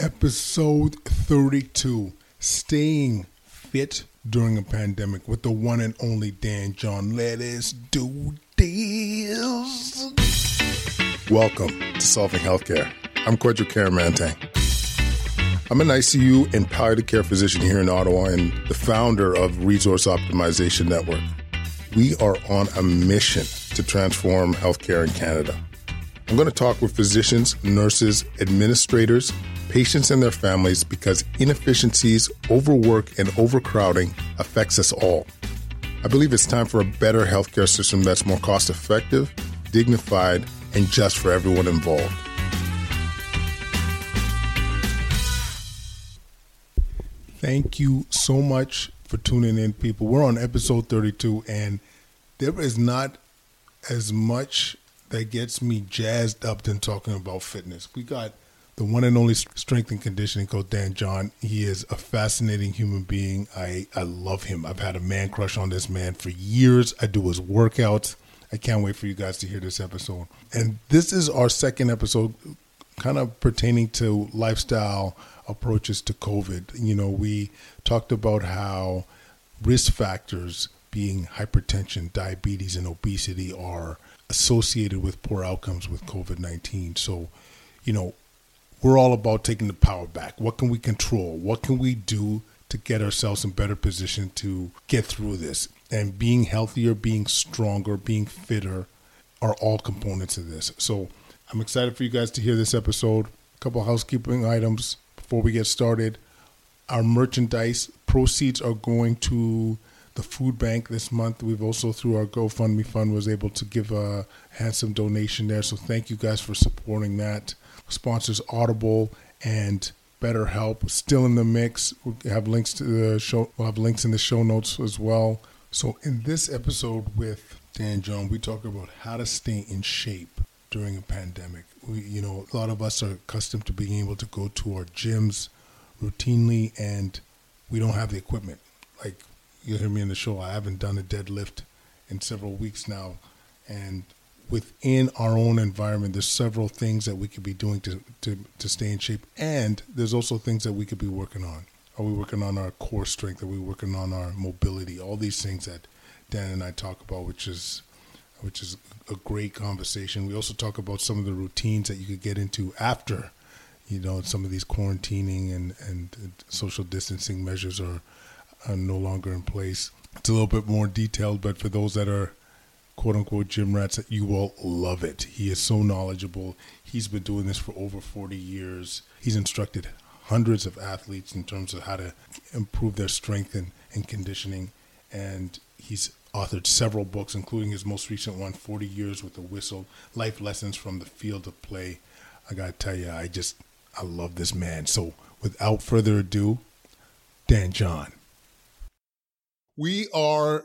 Episode 32 Staying Fit During a Pandemic with the one and only Dan John. Let us do this. Welcome to Solving Healthcare. I'm Kwadwo Kyeremanteng. I'm an ICU and palliative care physician here in Ottawa and the founder of Resource Optimization Network. We are on a mission to transform healthcare in Canada. I'm going to talk with physicians, nurses, administrators, patients, and their families because inefficiencies, overwork, and overcrowding affects us all. I believe it's time for a better healthcare system that's more cost effective, dignified, and just for everyone involved. Thank you so much for tuning in, people. We're on episode 32, and there is not as much that gets me jazzed up than talking about fitness. We got the one and only strength and conditioning coach Dan John. He is a fascinating human being. I I love him. I've had a man crush on this man for years. I do his workouts. I can't wait for you guys to hear this episode. And this is our second episode kind of pertaining to lifestyle approaches to COVID. You know, we talked about how risk factors being hypertension, diabetes, and obesity are associated with poor outcomes with COVID 19. So, you know, we're all about taking the power back. What can we control? What can we do to get ourselves in better position to get through this? And being healthier, being stronger, being fitter are all components of this. So I'm excited for you guys to hear this episode. A couple housekeeping items before we get started. Our merchandise proceeds are going to the food bank this month. We've also, through our GoFundMe fund, was able to give a handsome donation there. So thank you guys for supporting that. Sponsors Audible and BetterHelp still in the mix. We have links to the show. We'll have links in the show notes as well. So in this episode with Dan John, we talk about how to stay in shape during a pandemic. We, you know, a lot of us are accustomed to being able to go to our gyms routinely, and we don't have the equipment. Like you hear me in the show, I haven't done a deadlift in several weeks now, and within our own environment, there's several things that we could be doing to, to, to stay in shape. And there's also things that we could be working on. Are we working on our core strength? Are we working on our mobility? All these things that Dan and I talk about, which is which is a great conversation. We also talk about some of the routines that you could get into after, you know, some of these quarantining and, and social distancing measures are, are no longer in place. It's a little bit more detailed, but for those that are quote unquote gym rats that you will love it. He is so knowledgeable. He's been doing this for over 40 years. He's instructed hundreds of athletes in terms of how to improve their strength and, and conditioning. And he's authored several books, including his most recent one, 40 Years with a Whistle Life Lessons from the Field of Play. I got to tell you, I just, I love this man. So without further ado, Dan John. We are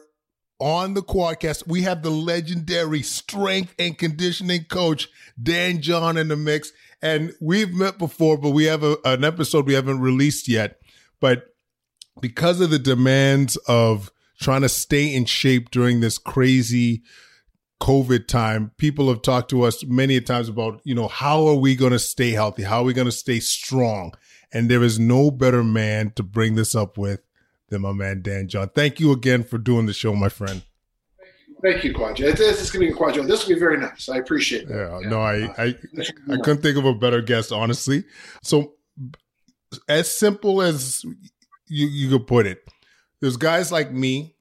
on the Kwadcast, we have the legendary strength and conditioning coach, Dan John, in the mix. And we've met before, but we have a, an episode we haven't released yet. But because of the demands of trying to stay in shape during this crazy COVID time, people have talked to us many times about, you know, how are we going to stay healthy? How are we going to stay strong? And there is no better man to bring this up with than my man Dan John. Thank you again for doing the show, my friend. Thank you, Kwadwo. This is going to be Kwadwo. This will be very nice. I appreciate it. Yeah, yeah, no, I, I, I couldn't think of a better guest, honestly. So, as simple as you, you could put it, there's guys like me,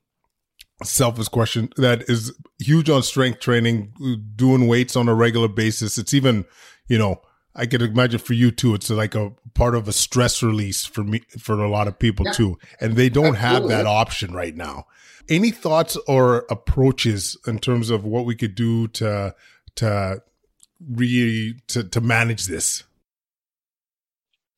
selfish question, that is huge on strength training, doing weights on a regular basis. It's even, you know, I could imagine for you too. It's like a part of a stress release for me, for a lot of people yeah. too. And they don't Absolutely. have that option right now. Any thoughts or approaches in terms of what we could do to, to really, to, to manage this?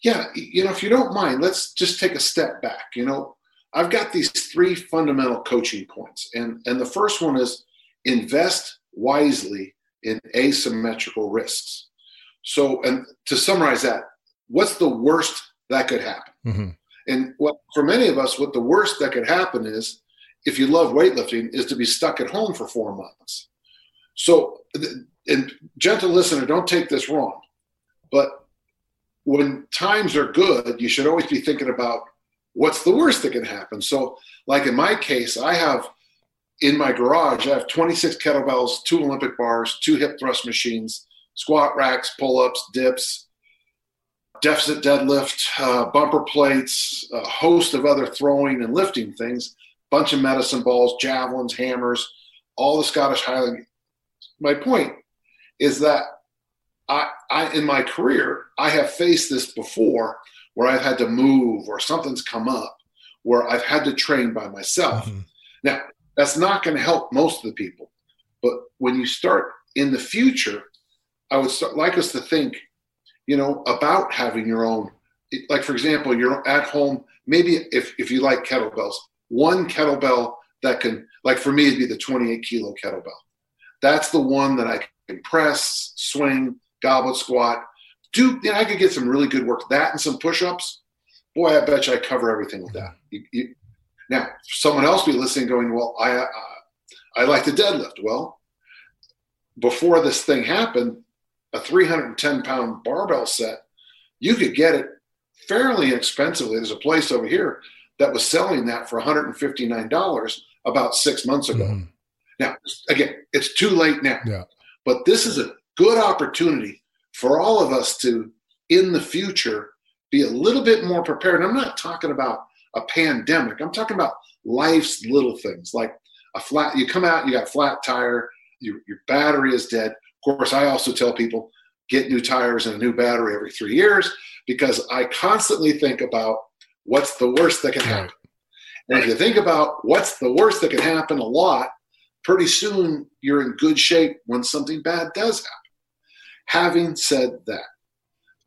Yeah. You know, if you don't mind, let's just take a step back. You know, I've got these three fundamental coaching points. And, and the first one is invest wisely in asymmetrical risks. So, and to summarize that, what's the worst that could happen? Mm-hmm. And what for many of us, what the worst that could happen is, if you love weightlifting, is to be stuck at home for four months. So, and gentle listener, don't take this wrong, but when times are good, you should always be thinking about what's the worst that can happen. So, like in my case, I have in my garage, I have 26 kettlebells, two Olympic bars, two hip thrust machines, squat racks, pull ups, dips, deficit deadlift, uh, bumper plates, a host of other throwing and lifting things, bunch of medicine balls, javelins, hammers, all the Scottish Highland. My point is that I, I, in my career, I have faced this before where I've had to move or something's come up where I've had to train by myself. Mm-hmm. Now, that's not going to help most of the people. But when you start in the future, I would start, like us to think, you know, about having your own. Like for example, you're at home. Maybe if if you like kettlebells, one kettlebell that can, like for me, it'd be the 28 kilo kettlebell. That's the one that I can press, swing, goblet squat. Do you know, I could get some really good work. That and some push-ups. Boy, I bet you I cover everything with that. You, you, now, someone else be listening, going, "Well, I uh, I like to deadlift." Well, before this thing happened, a 310 pound barbell set, you could get it fairly inexpensively. There's a place over here that was selling that for $159 about six months ago. Mm-hmm. Now, again, it's too late now. Yeah. But this is a good opportunity for all of us to, in the future, be a little bit more prepared. I'm not talking about a pandemic. I'm talking about life's little things like a flat. You come out, you got a flat tire, your, your battery is dead. Of course, I also tell people get new tires and a new battery every three years because I constantly think about what's the worst that can happen. And if you think about what's the worst that can happen a lot, pretty soon you're in good shape when something bad does happen. Having said that,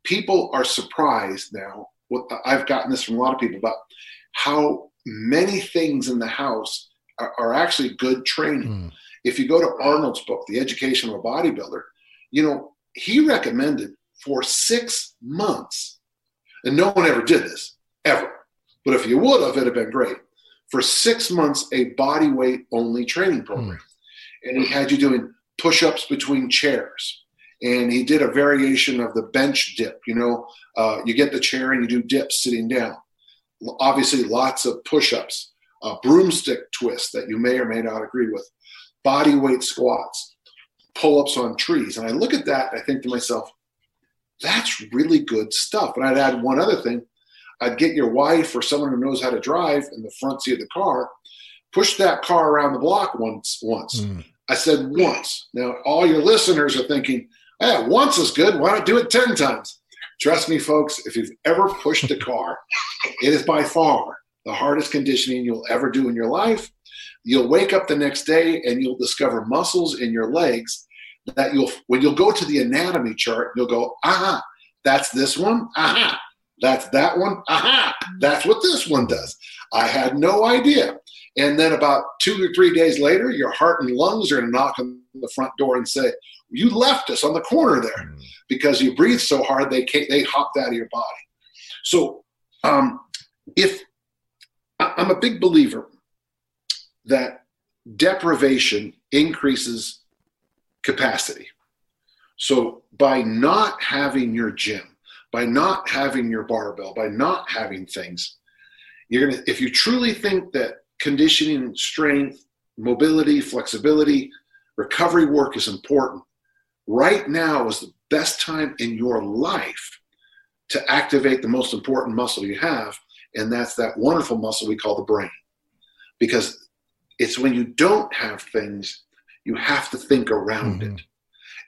people are surprised now. I've gotten this from a lot of people about how many things in the house are, actually good training. Mm. If you go to Arnold's book, The Education of a Bodybuilder, you know, he recommended for six months, and no one ever did this, ever. But if you would have, it'd have been great. For six months, a body weight only training program. Mm. And he had you doing push ups between chairs. And he did a variation of the bench dip. You know, uh, you get the chair and you do dips sitting down obviously lots of push-ups, a broomstick twist that you may or may not agree with, body weight squats, pull-ups on trees. And I look at that, I think to myself, that's really good stuff. And I'd add one other thing. I'd get your wife or someone who knows how to drive in the front seat of the car, push that car around the block once. Once. Mm. I said once. Now all your listeners are thinking, "Yeah, once is good. Why not do it ten times?" Trust me, folks, if you've ever pushed a car, it is by far the hardest conditioning you'll ever do in your life. You'll wake up the next day and you'll discover muscles in your legs that you'll, when you'll go to the anatomy chart, you'll go, aha, that's this one, aha, that's that one, aha, that's what this one does. I had no idea. And then about two or three days later, your heart and lungs are going to knock on the front door and say, "You left us on the corner there mm. because you breathed so hard they they hopped out of your body." So, um, if I'm a big believer that deprivation increases capacity. So by not having your gym, by not having your barbell, by not having things, you're gonna if you truly think that conditioning, strength, mobility, flexibility, recovery work is important. Right now is the best time in your life to activate the most important muscle you have, and that's that wonderful muscle we call the brain. Because it's when you don't have things, you have to think around mm-hmm. it.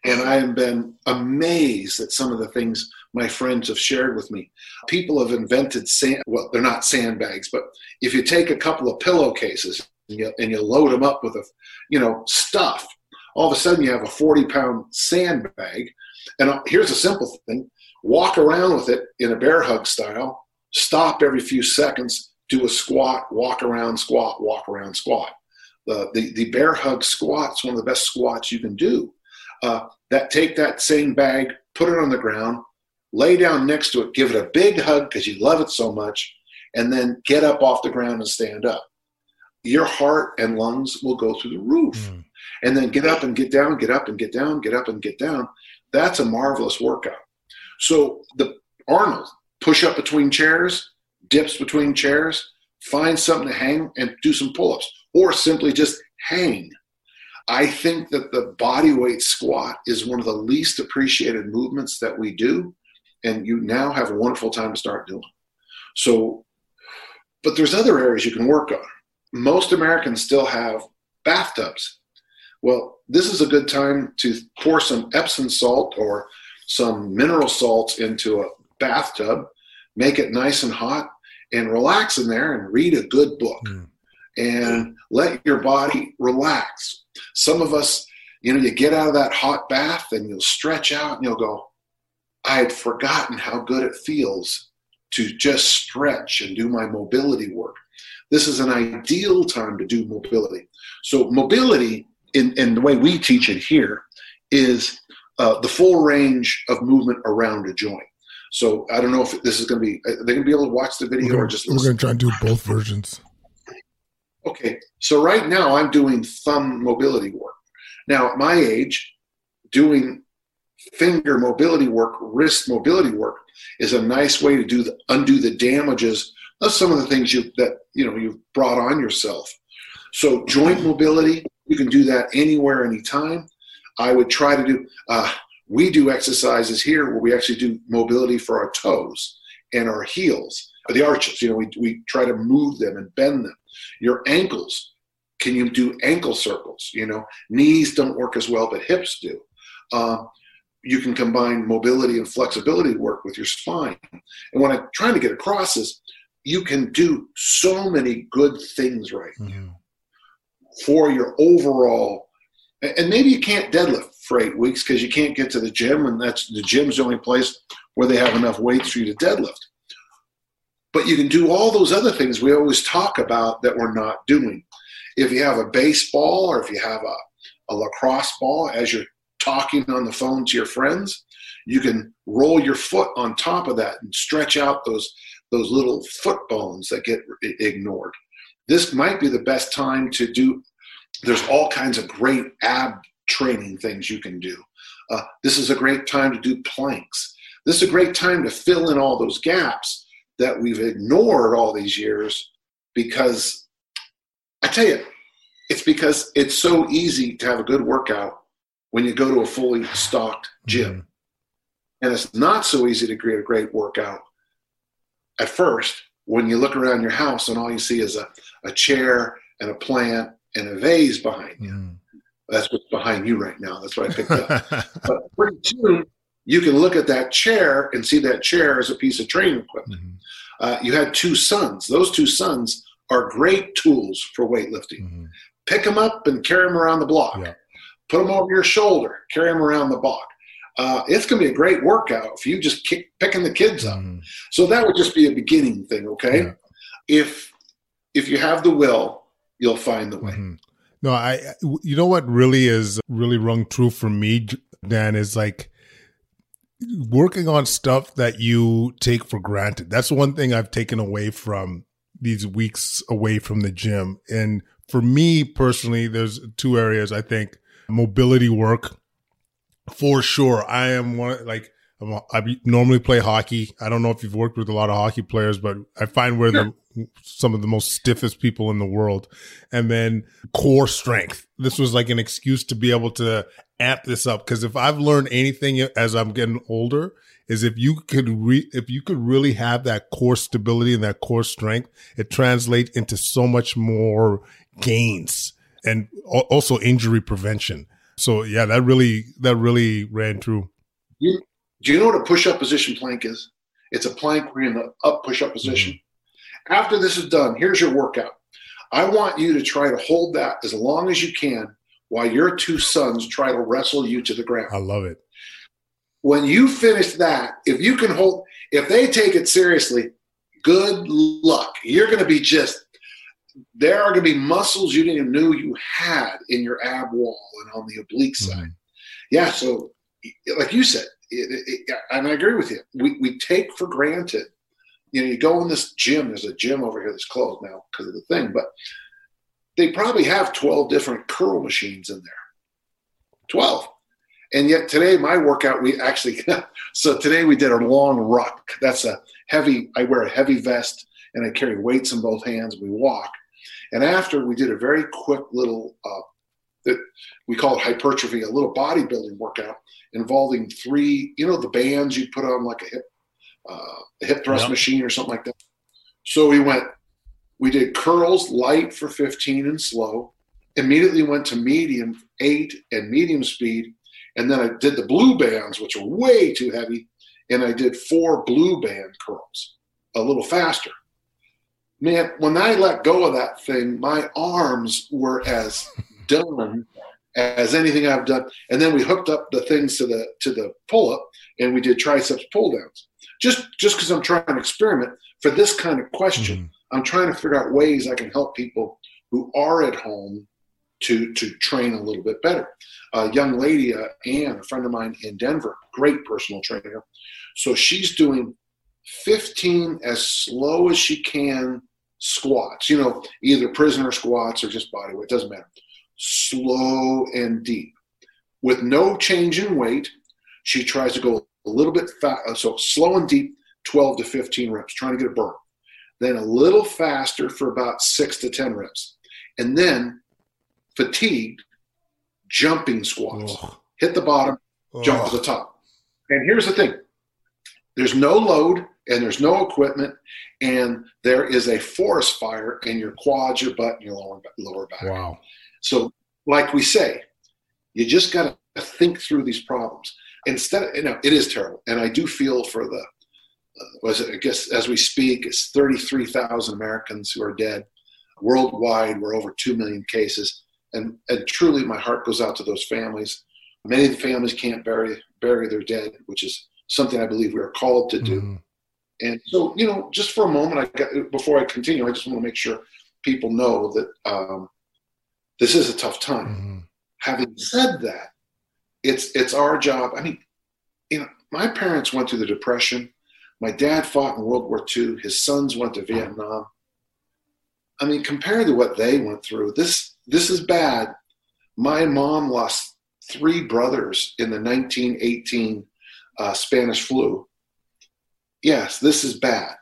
And I have been amazed at some of the things my friends have shared with me. People have invented sand, well, they're not sandbags, but if you take a couple of pillowcases and you, and you load them up with a, you know, stuff, all of a sudden you have a 40 pound sandbag. And uh, here's a simple thing walk around with it in a bear hug style, stop every few seconds, do a squat, walk around, squat, walk around, squat. The, the, the bear hug squat is one of the best squats you can do. Uh, that take that same bag, put it on the ground, lay down next to it, give it a big hug because you love it so much, and then get up off the ground and stand up. Your heart and lungs will go through the roof. Mm. And then get up and get down, get up and get down, get up and get down. That's a marvelous workout. So the Arnold, push up between chairs, dips between chairs, find something to hang and do some pull ups, or simply just hang. I think that the body weight squat is one of the least appreciated movements that we do, and you now have a wonderful time to start doing. So, but there's other areas you can work on. Most Americans still have bathtubs. Well, this is a good time to pour some Epsom salt or some mineral salts into a bathtub, make it nice and hot, and relax in there and read a good book mm. and let your body relax. Some of us, you know, you get out of that hot bath and you'll stretch out and you'll go, I had forgotten how good it feels to just stretch and do my mobility work. This is an ideal time to do mobility. So, mobility, in, in the way we teach it here, is uh, the full range of movement around a joint. So I don't know if this is going to be. they're they going to be able to watch the video gonna, or just? We're going to try and do both versions. Okay, so right now I'm doing thumb mobility work. Now at my age, doing finger mobility work, wrist mobility work is a nice way to do the undo the damages of some of the things you that you know you've brought on yourself. So joint mobility, you can do that anywhere, anytime. I would try to do. Uh, we do exercises here where we actually do mobility for our toes and our heels, the arches. You know, we, we try to move them and bend them. Your ankles, can you do ankle circles? You know, knees don't work as well, but hips do. Uh, you can combine mobility and flexibility work with your spine. And what I'm trying to get across is you can do so many good things right mm-hmm. for your overall. And maybe you can't deadlift for eight weeks because you can't get to the gym, and that's the gym's the only place where they have enough weights for you to deadlift. But you can do all those other things we always talk about that we're not doing. If you have a baseball or if you have a, a lacrosse ball, as you're talking on the phone to your friends, you can roll your foot on top of that and stretch out those those little foot bones that get ignored. This might be the best time to do. There's all kinds of great ab training things you can do. Uh, this is a great time to do planks. This is a great time to fill in all those gaps that we've ignored all these years because I tell you, it's because it's so easy to have a good workout when you go to a fully stocked gym. Mm-hmm. And it's not so easy to create a great workout at first when you look around your house and all you see is a, a chair and a plant and a vase behind you. Mm-hmm. That's what's behind you right now. That's what I picked up. but pretty soon, you can look at that chair and see that chair as a piece of training equipment. Mm-hmm. Uh, you had two sons. Those two sons are great tools for weightlifting. Mm-hmm. Pick them up and carry them around the block. Yeah. Put them over your shoulder, carry them around the block. Uh, it's going to be a great workout if you just keep picking the kids up. Mm-hmm. So that would just be a beginning thing, okay? Yeah. If if you have the will, you'll find the way. Mm-hmm. No, I, you know what really is really rung true for me, Dan, is like working on stuff that you take for granted. That's one thing I've taken away from these weeks away from the gym. And for me personally, there's two areas I think mobility work for sure. I am one like a, I normally play hockey. I don't know if you've worked with a lot of hockey players, but I find we're the some of the most stiffest people in the world. And then core strength. This was like an excuse to be able to amp this up. Cause if I've learned anything as I'm getting older, is if you could re- if you could really have that core stability and that core strength, it translates into so much more gains and also injury prevention. So yeah, that really that really ran true. You, do you know what a push-up position plank is? It's a plank where you're in the up push-up position. Mm-hmm. After this is done, here's your workout. I want you to try to hold that as long as you can while your two sons try to wrestle you to the ground. I love it. When you finish that, if you can hold, if they take it seriously, good luck. You're going to be just, there are going to be muscles you didn't even know you had in your ab wall and on the oblique side. Mm-hmm. Yeah. So, like you said, it, it, and I agree with you, we, we take for granted you know, you go in this gym, there's a gym over here that's closed now because of the thing, but they probably have 12 different curl machines in there. 12. And yet today, my workout, we actually, so today we did a long ruck. That's a heavy, I wear a heavy vest and I carry weights in both hands. We walk. And after we did a very quick little, uh, that we call it hypertrophy, a little bodybuilding workout involving three, you know, the bands you put on like a hip, uh, a hip thrust yep. machine or something like that. So we went, we did curls light for 15 and slow, immediately went to medium eight and medium speed. And then I did the blue bands, which are way too heavy. And I did four blue band curls a little faster. Man, when I let go of that thing, my arms were as done as anything I've done. And then we hooked up the things to the to the pull up and we did triceps pull downs. Just just because I'm trying to experiment for this kind of question, mm-hmm. I'm trying to figure out ways I can help people who are at home to to train a little bit better. A young lady, uh, Anne, a friend of mine in Denver, great personal trainer. So she's doing 15 as slow as she can squats. You know, either prisoner squats or just body weight. Doesn't matter. Slow and deep, with no change in weight. She tries to go a little bit fast, uh, so slow and deep, 12 to 15 reps, trying to get a burn. Then a little faster for about six to 10 reps. And then fatigued, jumping squats. Hit the bottom, jump to the top. And here's the thing there's no load and there's no equipment, and there is a forest fire in your quads, your butt, and your lower, lower back. Wow. So, like we say, you just got to think through these problems. Instead, you know, it is terrible. And I do feel for the, uh, was it, I guess as we speak, it's 33,000 Americans who are dead. Worldwide, we're over 2 million cases and, and truly my heart goes out to those families. Many of the families can't bury bury their dead, which is something I believe we are called to do. Mm-hmm. And so, you know, just for a moment, I got, before I continue, I just want to make sure people know that um, this is a tough time. Mm-hmm. Having said that, it's it's our job. I mean, you know, my parents went through the depression. My dad fought in World War II. His sons went to Vietnam. I mean, compared to what they went through, this this is bad. My mom lost three brothers in the 1918 uh, Spanish flu. Yes, this is bad.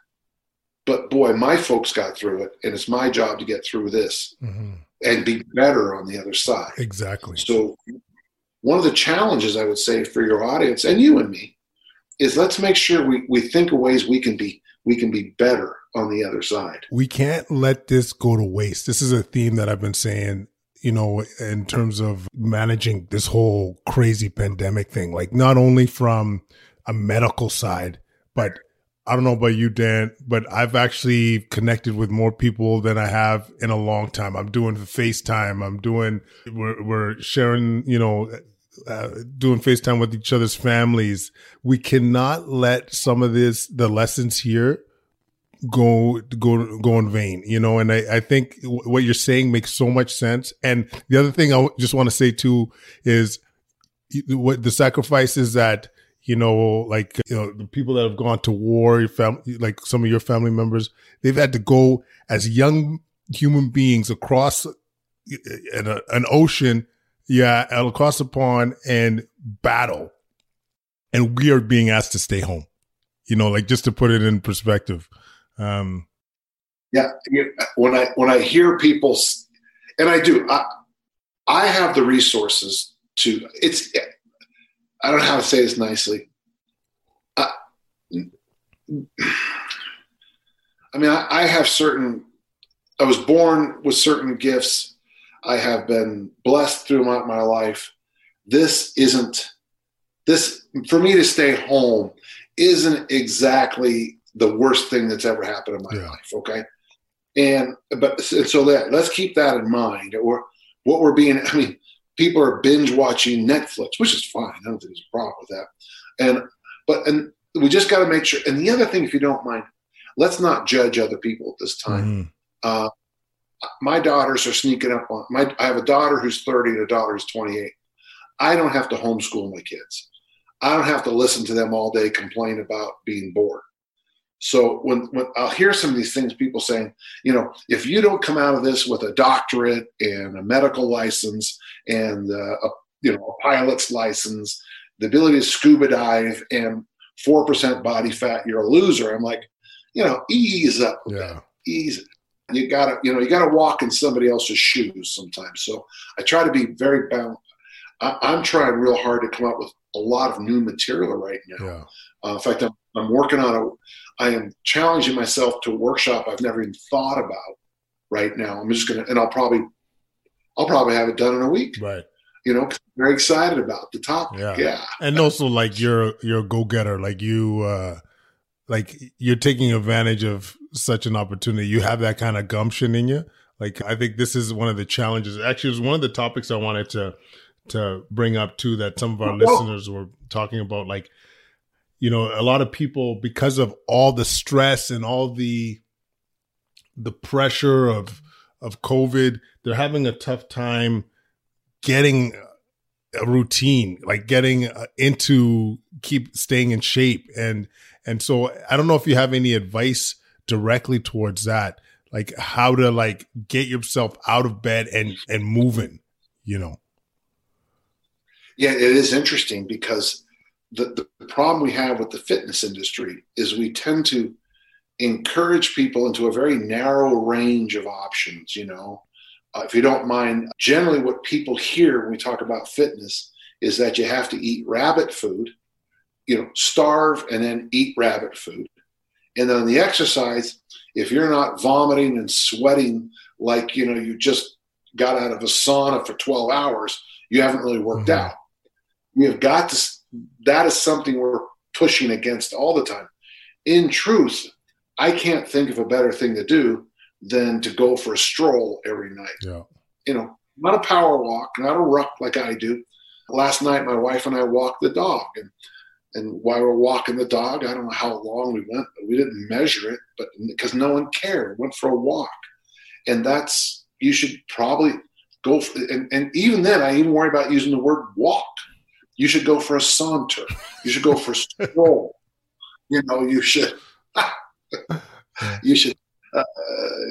But boy, my folks got through it, and it's my job to get through this mm-hmm. and be better on the other side. Exactly. So, one of the challenges I would say for your audience and you and me is let's make sure we, we think of ways we can be we can be better on the other side. We can't let this go to waste. This is a theme that I've been saying, you know, in terms of managing this whole crazy pandemic thing, like not only from a medical side, but I don't know about you, Dan, but I've actually connected with more people than I have in a long time. I'm doing FaceTime. I'm doing, we're, we're sharing, you know, uh, doing FaceTime with each other's families. We cannot let some of this, the lessons here, go go go in vain. You know, and I, I think what you're saying makes so much sense. And the other thing I just want to say too is what the sacrifices that you know, like you know, the people that have gone to war, your like some of your family members, they've had to go as young human beings across an, an ocean yeah, across the pond and battle. And we are being asked to stay home. You know, like just to put it in perspective. Um, yeah, when I when I hear people, and I do, I, I have the resources to. It's I don't know how to say this nicely. I, I mean, I, I have certain. I was born with certain gifts I have been blessed throughout my life. This isn't this for me to stay home isn't exactly the worst thing that's ever happened in my yeah. life. Okay. And but so that let's keep that in mind. Or what we're being, I mean, people are binge watching Netflix, which is fine. I don't think there's a problem with that. And but and we just got to make sure. And the other thing, if you don't mind, let's not judge other people at this time. Mm. Uh, my daughters are sneaking up on my I have a daughter who's 30 and a daughter who's 28. I don't have to homeschool my kids. I don't have to listen to them all day complain about being bored. So when, when I'll hear some of these things, people saying, you know, if you don't come out of this with a doctorate and a medical license and uh, a, you know a pilot's license, the ability to scuba dive, and four percent body fat, you're a loser. I'm like, you know, ease up. Yeah. Ease. You gotta, you know, you gotta walk in somebody else's shoes sometimes. So I try to be very bound. I, I'm trying real hard to come up with a lot of new material right now. Yeah. Uh, in fact, I'm, I'm working on a. I am challenging myself to a workshop I've never even thought about right now. I'm just gonna, and I'll probably, I'll probably have it done in a week. Right. You know, 'cause I'm very excited about the topic. Yeah. Yeah. and also like you're you're a go-getter like you uh like you're taking advantage of such an opportunity. You have that kind of gumption in you. Like i think this is one of the challenges. Actually it was one of the topics i wanted to to bring up too that some of our listeners were talking about. Like you know a lot of people because of all the stress and all the the pressure of of covid they're having a tough time getting a routine like getting uh, into keep staying in shape. And and so i don't know if you have any advice directly towards that like how to like get yourself out of bed and and moving you know Yeah, it is interesting because the, the problem we have with the fitness industry is we tend to encourage people into a very narrow range of options. You know, uh, if you don't mind, generally what people hear when we talk about fitness is that you have to eat rabbit food, you know, starve and then eat rabbit food. And then the exercise, if you're not vomiting and sweating like, you know, you just got out of a sauna for 12 hours, you haven't really worked Mhm. out. We have got to, that is something we're pushing against all the time. In truth, I can't think of a better thing to do than to go for a stroll every night. yeah You know, not a power walk, not a ruck like I do. Last night, my wife and I walked the dog, and and while we're walking the dog, I don't know how long we went. We didn't measure it, but because no one cared, went for a walk, and that's you should probably go. For, and and even then, I even worry about using the word walk. You should go for a saunter. You should go for a stroll. You know, you should. you should uh,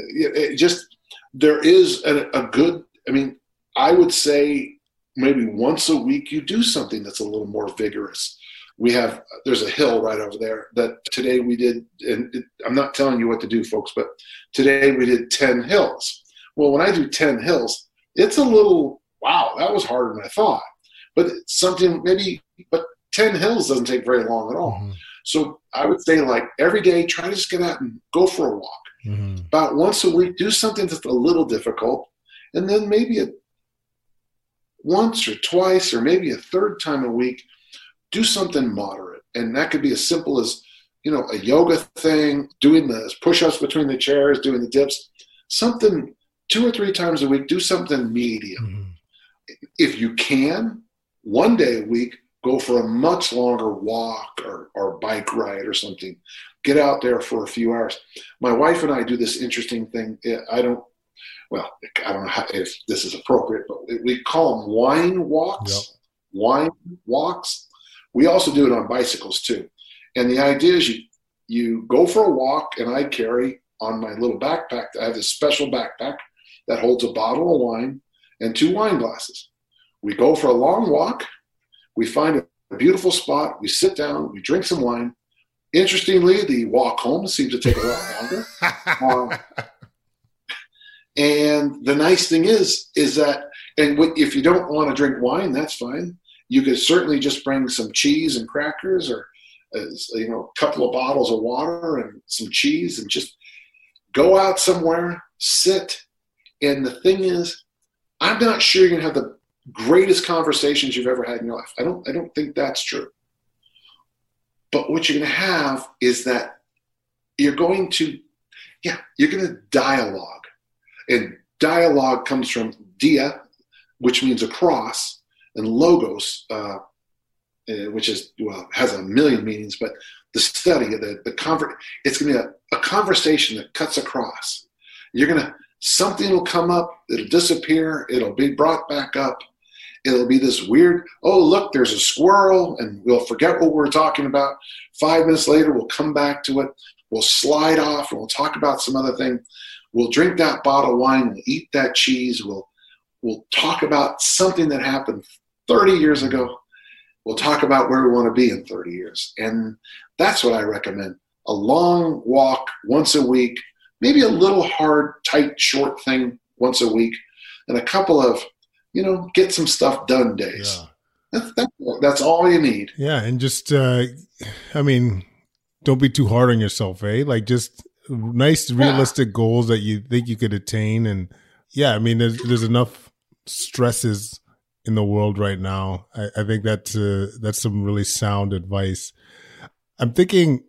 it just there is a, a good i mean i would say maybe once a week you do something that's a little more vigorous we have there's a hill right over there that today we did and it, i'm not telling you what to do folks but today we did 10 hills well when i do 10 hills it's a little wow that was harder than i thought but it's something maybe but 10 hills doesn't take very long at all Mhm. so i would say like every day try to just get out and go for a walk Mhm. about once a week, do something that's a little difficult, and then maybe a, once or twice or maybe a third time a week, do something moderate. And that could be as simple as, you know, a yoga thing, doing the push-ups between the chairs, doing the dips, something two or three times a week, do something medium. Mhm. If you can, one day a week, go for a much longer walk or, or bike ride or something. Get out there for a few hours. My wife and I do this interesting thing. I don't, well, I don't know how, if this is appropriate, but we call them wine walks. Yep. Wine walks. We also do it on bicycles too. And the idea is you you go for a walk, and I carry on my little backpack. I have this special backpack that holds a bottle of wine and two wine glasses. We go for a long walk. We find a beautiful spot. We sit down. We drink some wine. Interestingly, the walk home seems to take a lot longer. Um, and the nice thing is, is that, and if you don't want to drink wine, that's fine. You could certainly just bring some cheese and crackers, or uh, you know, a couple of bottles of water and some cheese, and just go out somewhere, sit. And the thing is, I'm not sure you're gonna have the greatest conversations you've ever had in your life. I don't. I don't think that's true. But what you're gonna have is that you're going to, yeah, you're gonna dialogue and dialogue comes from dia, which means across, and logos, uh, uh, which is well has a million meanings, but the study, the the conver- it's going to be a, a conversation that cuts across. You're gonna something will come up, it'll disappear, it'll be brought back up. It'll be this weird, oh, look, there's a squirrel, and we'll forget what we we're talking about. Five minutes later, we'll come back to it. We'll slide off and we'll talk about some other thing we'll drink that bottle of wine, we'll eat that cheese, we'll we'll talk about something that happened 30 years ago. We'll talk about where we want to be in 30 years. And that's what I recommend. A long walk once a week, maybe a little hard, tight, short thing once a week, and a couple of, you know, get some stuff done days. Yeah. That's, that's, that's all you need. Yeah. And just, uh, I mean, don't be too hard on yourself, eh? Like just nice, realistic yeah. goals that you think you could attain. And yeah, I mean, there's, there's enough stresses in the world right now. I, I think that's uh, that's some really sound advice. I'm thinking,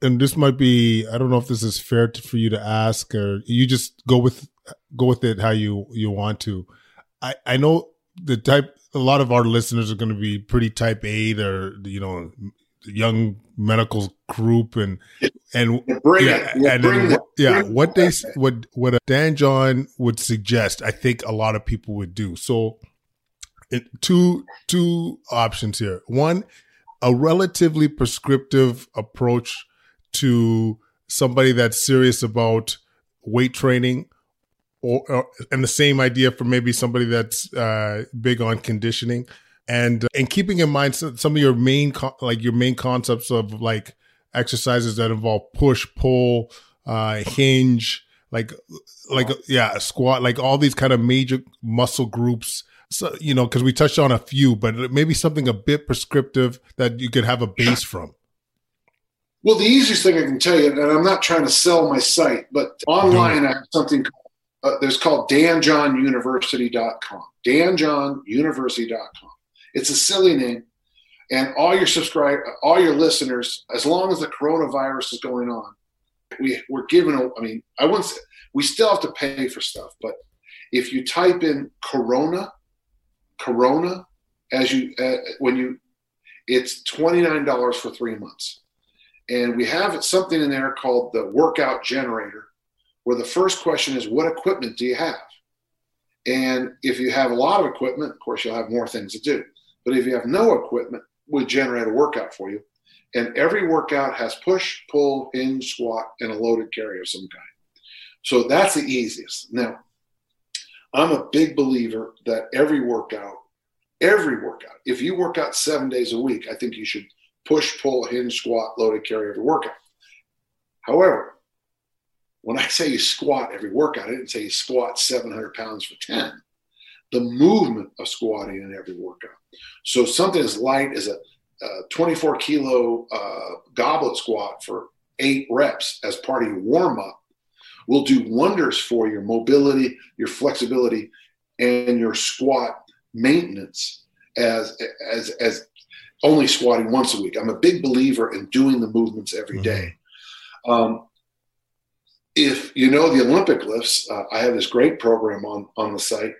and this might be I don't know if this is fair to, for you to ask, or you just go with go with it how you you want to. I I know the type. A lot of our listeners are going to be pretty type A, or you know, young medical group and and yeah, and then, yeah what they what what Dan John would suggest I think a lot of people would do. So it, two two options here. One a relatively prescriptive approach to somebody that's serious about weight training or, or and the same idea for maybe somebody that's uh, big on conditioning and uh, and keeping in mind some, of your main like your main concepts of like exercises that involve push pull uh hinge like like yeah squat like all these kind of major muscle groups. So you know because we touched on a few but maybe something a bit prescriptive that you could have a base from. Well the easiest thing i can tell you and i'm not trying to sell my site but online i have something uh, there's called danjohnuniversity.com danjohnuniversity.com it's a silly name. And all your subscribe, all your listeners, as long as the coronavirus is going on, we we're given. I mean, I wouldn't. Say, we still have to pay for stuff, but if you type in Corona, Corona, as you uh, when you, it's twenty nine dollars for three months, and we have something in there called the workout generator, where the first question is, what equipment do you have? And if you have a lot of equipment, of course, you'll have more things to do. But if you have no equipment, we generate a workout for you. And every workout has push, pull, hinge, squat, and a loaded carry of some kind. So that's the easiest. Now, I'm a big believer that every workout, every workout, if you work out seven days a week, I think you should push, pull, hinge, squat, loaded carry every workout. However, when I say you squat every workout, I didn't say you squat 700 pounds for 10 the movement of squatting in every workout. So something as light as a, a 24 kilo uh, goblet squat for eight reps as part of your warm up will do wonders for your mobility, your flexibility, and your squat maintenance as as as only squatting once a week. I'm a big believer in doing the movements every mm-hmm. Um, if you know the Olympic lifts, uh, I have this great program on on the site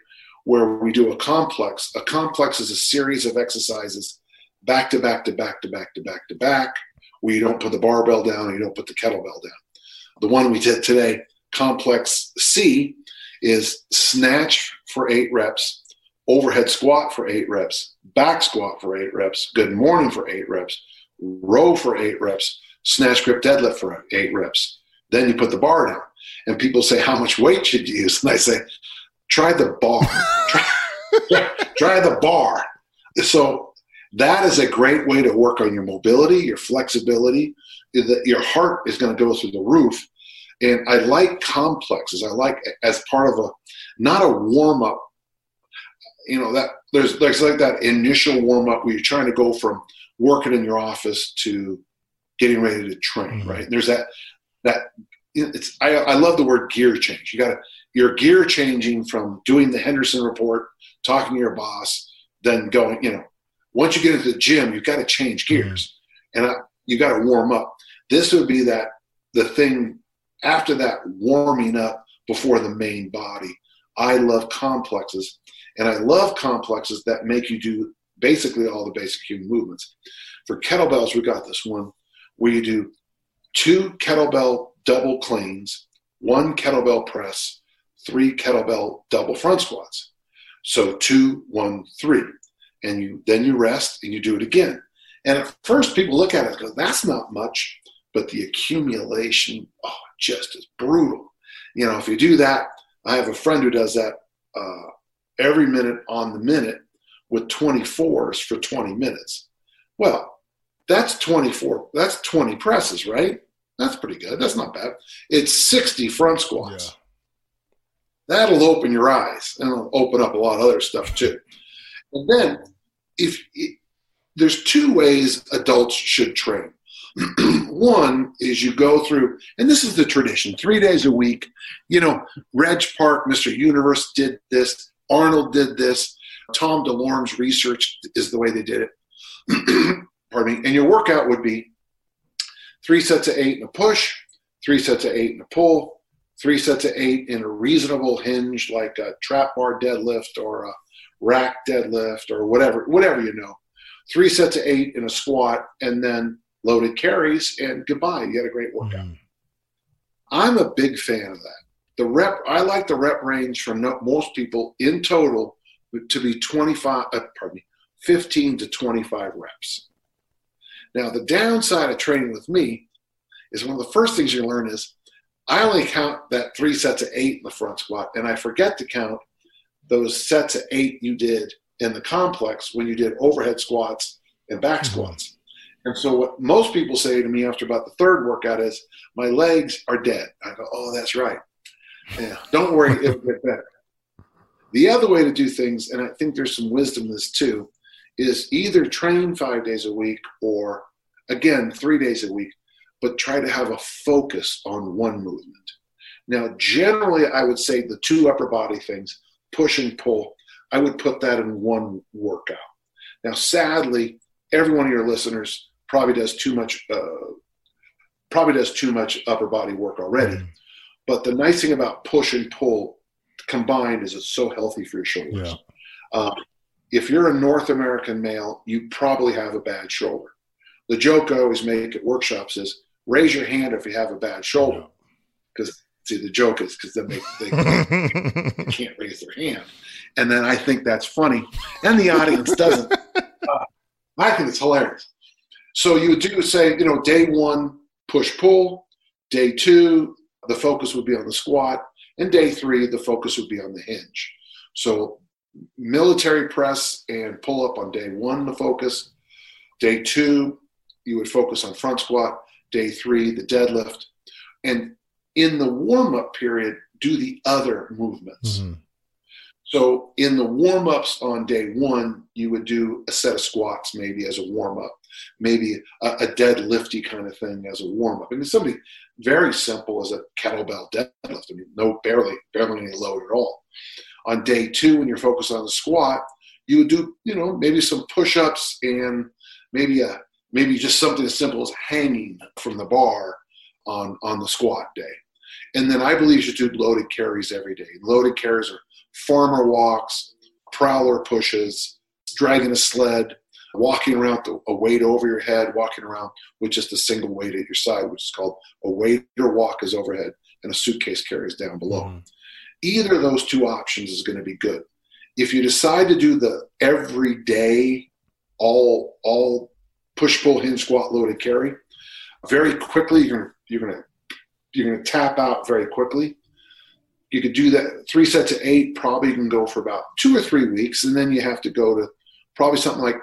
where we do a complex. A complex is a series of exercises back to back to back to back to back to back, where you don't put the barbell down you don't put the kettlebell down. The one we did today, complex C, is snatch for eight reps, overhead squat for eight reps, back squat for eight reps, good morning for eight reps, row for eight reps, snatch grip deadlift for eight reps. Then you put the bar down. And people say, How much weight should you use? And I say, try the bar. try, try the bar. So that is a great way to work on your mobility, your flexibility. That your heart is going to go through the roof. And I like complexes. I like as part of a not a warm up. You know that there's there's like that initial warm up where you're trying to go from working in your office to getting ready to train. Mm-hmm. Right? There's that that it's I, I love the word gear change. You got to your gear changing from doing the Henderson report, talking to your boss, then going, you know, once you get into the gym, you've got to change mm-hmm. gears and I, you got to warm up. This would be that the thing after that warming up before the main body. I love complexes and I love complexes that make you do basically all the basic human movements. For kettlebells, we got this one where you do two kettlebell double cleans, one kettlebell press, three kettlebell double front squats. So two, one, three. And you then you rest and you do it again. And at first people look at it and go, that's not much, but the accumulation, oh, just is brutal. You know, if you do that, I have a friend who does that uh, every minute on the minute with 24s for 20 minutes. Well, that's 24, that's 20 presses, right? That's pretty good. That's not bad. It's 60 front squats. Yeah. That'll open your eyes and it'll open up a lot of other stuff too. And then, if there's two ways adults should train. One is you go through, and this is the tradition, three days a week. You know, Reg Park, Mr. Universe did this, Arnold did this, Tom DeLorme's research is the way they did it. Pardon me. And your workout would be three sets of eight in a push, three sets of eight in a pull, three sets of eight in a reasonable hinge like a trap bar deadlift or a rack deadlift or whatever, whatever you know. Three sets of eight in a squat and then loaded carries and goodbye. You had a great workout. Mm-hmm. I'm a big fan of that. The rep, I like the rep range from most people in total to be 25, uh, pardon me, 15 to 25 reps. Now, the downside of training with me is one of the first things you learn is I only count that three sets of eight in the front squat, and I forget to count those sets of eight you did in the complex when you did overhead squats and back mm-hmm. squats. And so, what most people say to me after about the third workout is, My legs are dead. I go, Oh, that's right. Yeah, don't worry, it'll get better. The other way to do things, and I think there's some wisdom in this too, is either train five days a week or, again, three days a week, but try to have a focus on one movement. Now, generally, I would say the two upper body things, push and pull, I would put that in one workout. Now, sadly, every one of your listeners probably does too much, uh, probably does too much upper body work already. Mm. But the nice thing about push and pull combined is it's so healthy for your shoulders. Yeah. Uh, if you're a North American male, you probably have a bad shoulder. The joke I always make at workshops is raise your hand if you have a bad shoulder. Because, see, the joke is because then they, they, they, can't raise their hand. And then I think that's funny. And the audience doesn't. Uh, I think it's hilarious. So you would do, say, you know, day one, push pull. Day two, the focus would be on the squat. And day three, the focus would be on the hinge. So military press and pull up on day one, the focus. Day two, you would focus on front squat. Day three, the deadlift. And in the warm up period, do the other movements. Mm-hmm. So in the warm ups on day one, you would do a set of squats maybe as a warm up, maybe a, a deadlifty kind of thing as a warm up. I mean, something very simple as a kettlebell deadlift. I mean, no barely barely any load at all. On day two, when you're focused on the squat, you would do, you know, maybe some push-ups and maybe a maybe just something as simple as hanging from the bar on on the squat day. And then I believe you should do loaded carries every day. Loaded carries are farmer walks, prowler pushes, dragging a sled, walking around with a weight over your head, walking around with just a single weight at your side, which is called a waiter walk is overhead and a suitcase carries down below. Mm. Either of those two options is going to be good. If you decide to do the everyday, all all push pull hinge squat loaded carry, very quickly you're gonna you're gonna you're gonna tap out very quickly. You could do that three sets of eight, probably you can go for about two or three weeks, and then you have to go to probably something like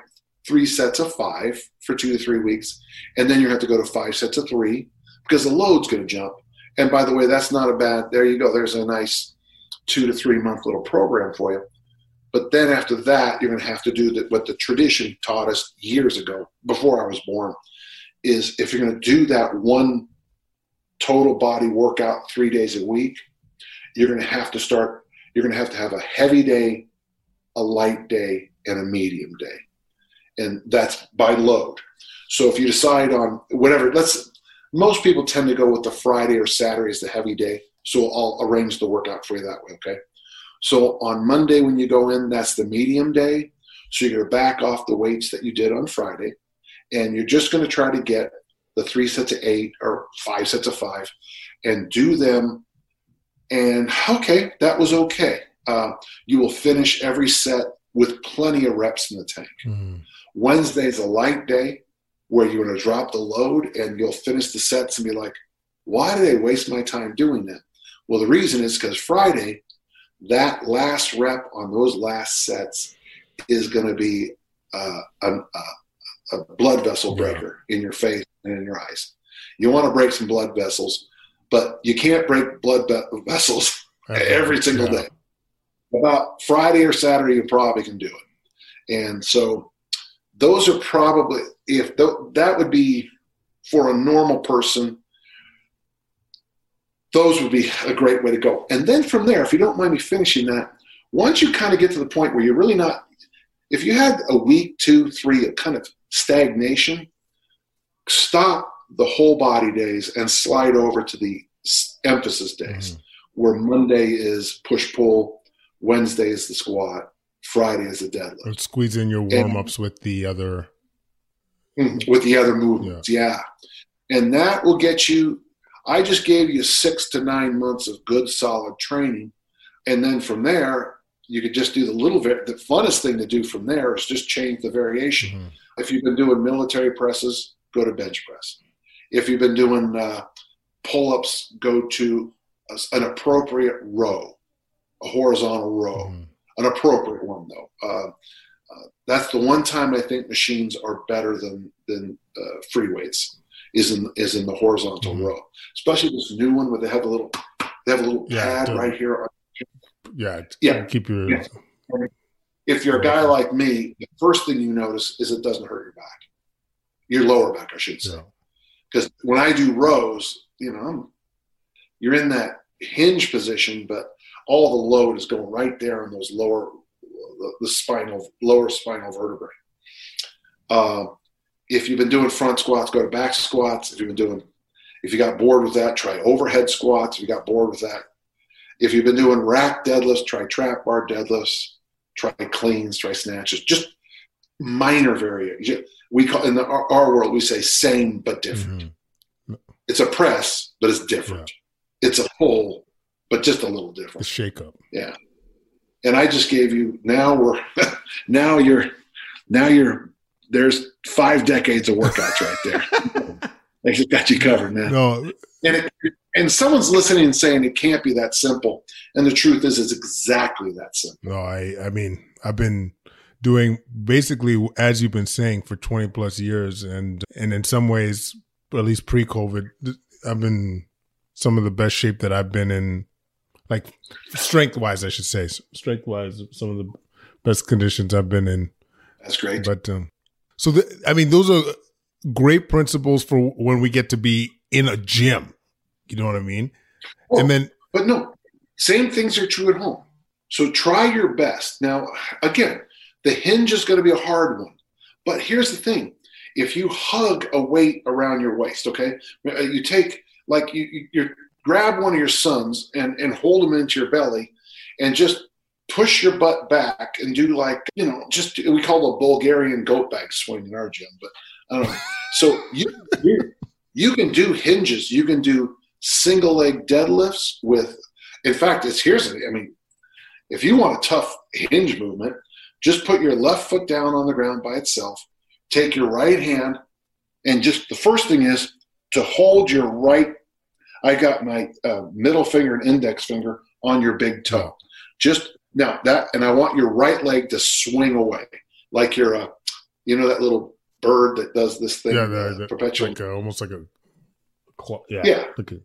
three sets of five for two to three weeks, and then you have to go to five sets of three because the load's going to jump. And by the way, that's not a bad. There you go. There's a nice two to three month little program for you. But then after that, you're going to have to do. What the tradition taught us years ago, before I was born, is if you're going to do that one total body workout three days a week, you're going to have to start. You're going to have to have a heavy day, a light day, and a medium day, and that's by load. So if you decide on whatever, let's. Most people tend to go with the Friday or Saturday as the heavy day so I'll arrange the workout for you that way, okay? So on Monday when you go in, that's the medium day. So you're going to back off the weights that you did on Friday, and you're just going to try to get the three sets of eight or five sets of five and do them. And okay, that was okay. Uh, you will finish every set with plenty of reps in the tank. Mm. Wednesday's a light day where you're going to drop the load and you'll finish the sets and be like, why did I waste my time doing that? Well, the reason is because Friday, that last rep on those last sets is going to be uh, a, a, blood vessel breaker yeah. in your face and in your eyes. You want to break some blood vessels, but you can't break blood vessels every single yeah. day. About Friday or Saturday, you probably can do it. And so those are probably, if th- that would be for a normal person, those would be a great way to go. And then from there, if you don't mind me finishing that, once you kind of get to the point where you're really not, if you had a week, two, three, a kind of stagnation, stop the whole body days and slide over to the emphasis days, mm-hmm. where Monday is push pull, Wednesday is the squat, Friday is the deadlift. squeeze in your warm ups with the other. Mm-hmm. With the other movements, yeah. yeah. And that will get you. I just gave you six to nine months of good, solid training. And then from there, you could just do the little bit. The funnest thing to do from there is just change the variation. Mm-hmm. If you've been doing military presses, go to bench press. If you've been doing uh, pull ups, go to a, an appropriate row, a horizontal row, mm-hmm. an appropriate one though. Uh, uh, that's the one time I think machines are better than than uh, free weights is in is in the horizontal mm-hmm. row, especially this new one where they have a little they have a little yeah, pad right here yeah, yeah. Keep your. Yeah. If you're a guy like me, the first thing you notice is it doesn't hurt your back, your lower back, I should say. Because yeah. when I do rows, you know, I'm, you're in that hinge position, but all the load is going right there in those lower, the, the spinal, lower spinal vertebrae. Uh, if you've been doing front squats, go to back squats. If you've been doing, if you got bored with that, try overhead squats. If you got bored with that, if you've been doing rack deadlifts, try trap bar deadlifts, try cleans, try snatches, just minor variation. We call in the, our, our, world we say same but different. Mm-hmm. It's a press, but it's different. Yeah. It's a pull, but just a little different. The shake up. Yeah. And I just gave you now we're now you're now you're there's five decades of workouts right there. they just got you covered, man. No, and it, and someone's listening and saying it can't be that simple, and the truth is, it's exactly that simple. No, I, I mean, I've been doing basically as you've been saying for 20 plus years, and and in some ways, at least pre-COVID, I've been some of the best shape that I've been in, like strength wise, I should say, strength wise, some of the best conditions I've been in. That's great. But um, so the, I mean, those are great principles for when we get to be in a gym. You know what I mean? Well, and then, but no, same things are true at home. So try your best. Now, again, the hinge is going to be a hard one. But here's the thing if you hug a weight around your waist, okay, uh, you take, like, you, you grab one of your sons and, and hold him into your belly and just push your butt back and do like, you know, just, we call the Bulgarian goat bag swing in our gym, but I don't know. So you, you, can do hinges. You can do single leg deadlifts with. In fact, it's here's. I mean, if you want a tough hinge movement, just put your left foot down on the ground by itself. Take your right hand, and just the first thing is to hold your right. I got my uh, middle finger and index finger on your big toe. Just now that, and I want your right leg to swing away like you're a, you know, that little bird that does this thing. Yeah, the, the, perpetual. Like a, almost like a, yeah, yeah. Like a,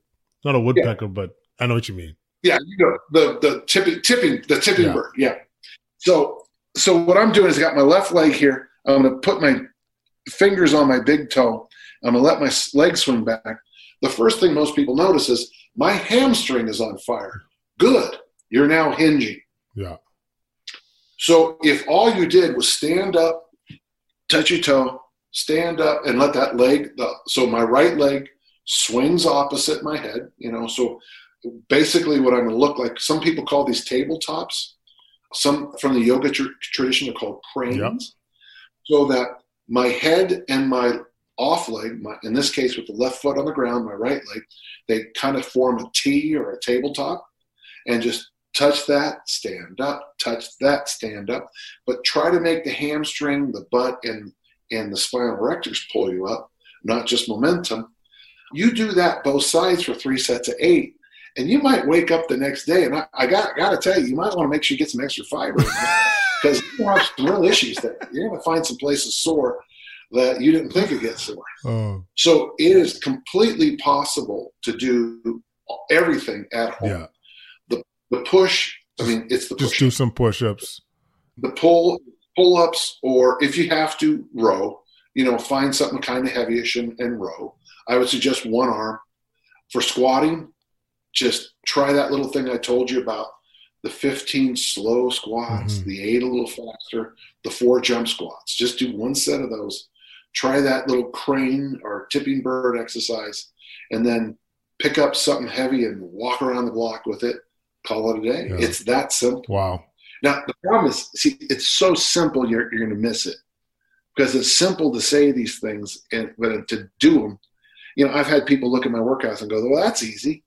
not a woodpecker, yeah. but I know what you mean. Yeah, you know the the tipping tipping the tipping yeah. bird. Yeah. So so what I'm doing is I got my left leg here. I'm going to put my fingers on my big toe. I'm going to let my leg swing back. The first thing most people notice is my hamstring is on fire. Good. You're now hinging. Yeah. So if all you did was stand up, touch your toe, stand up and let that leg, the, so my right leg swings opposite my head, you know, so basically what I'm going to look like, some people call these tabletops. Some from the yoga tr- tradition are called cranes. Yep. So that my head and my off leg, my, in this case with the left foot on the ground, my right leg, they kind of form a T or a tabletop and just touch that, stand up, touch that, stand up. But try to make the hamstring, the butt, and and the spinal erectors pull you up, not just momentum. You do that both sides for three sets of eight, and you might wake up the next day. And I, I got got to tell you, you might want to make sure you get some extra fiber. because you have some real issues there. You're going to find some places sore that you didn't think would get sore. Oh. So it is completely possible to do everything at home. Yeah. The push, I mean, it's the just push. do some push-ups. The pull pull-ups, or if you have to row, you know, find something kind of heavyish and, and row. I would suggest one arm. For squatting, just try that little thing I told you about the 15 slow squats, mm-hmm. the eight a little faster, the four jump squats. Just do one set of those. Try that little crane or tipping bird exercise, and then pick up something heavy and walk around the block with it. Call it a day. Yeah. It's that simple. Wow. Now the problem is, see, it's so simple you're you're going to miss it because it's simple to say these things, and but to do them, you know, I've had people look at my workouts and go, "Well, that's easy."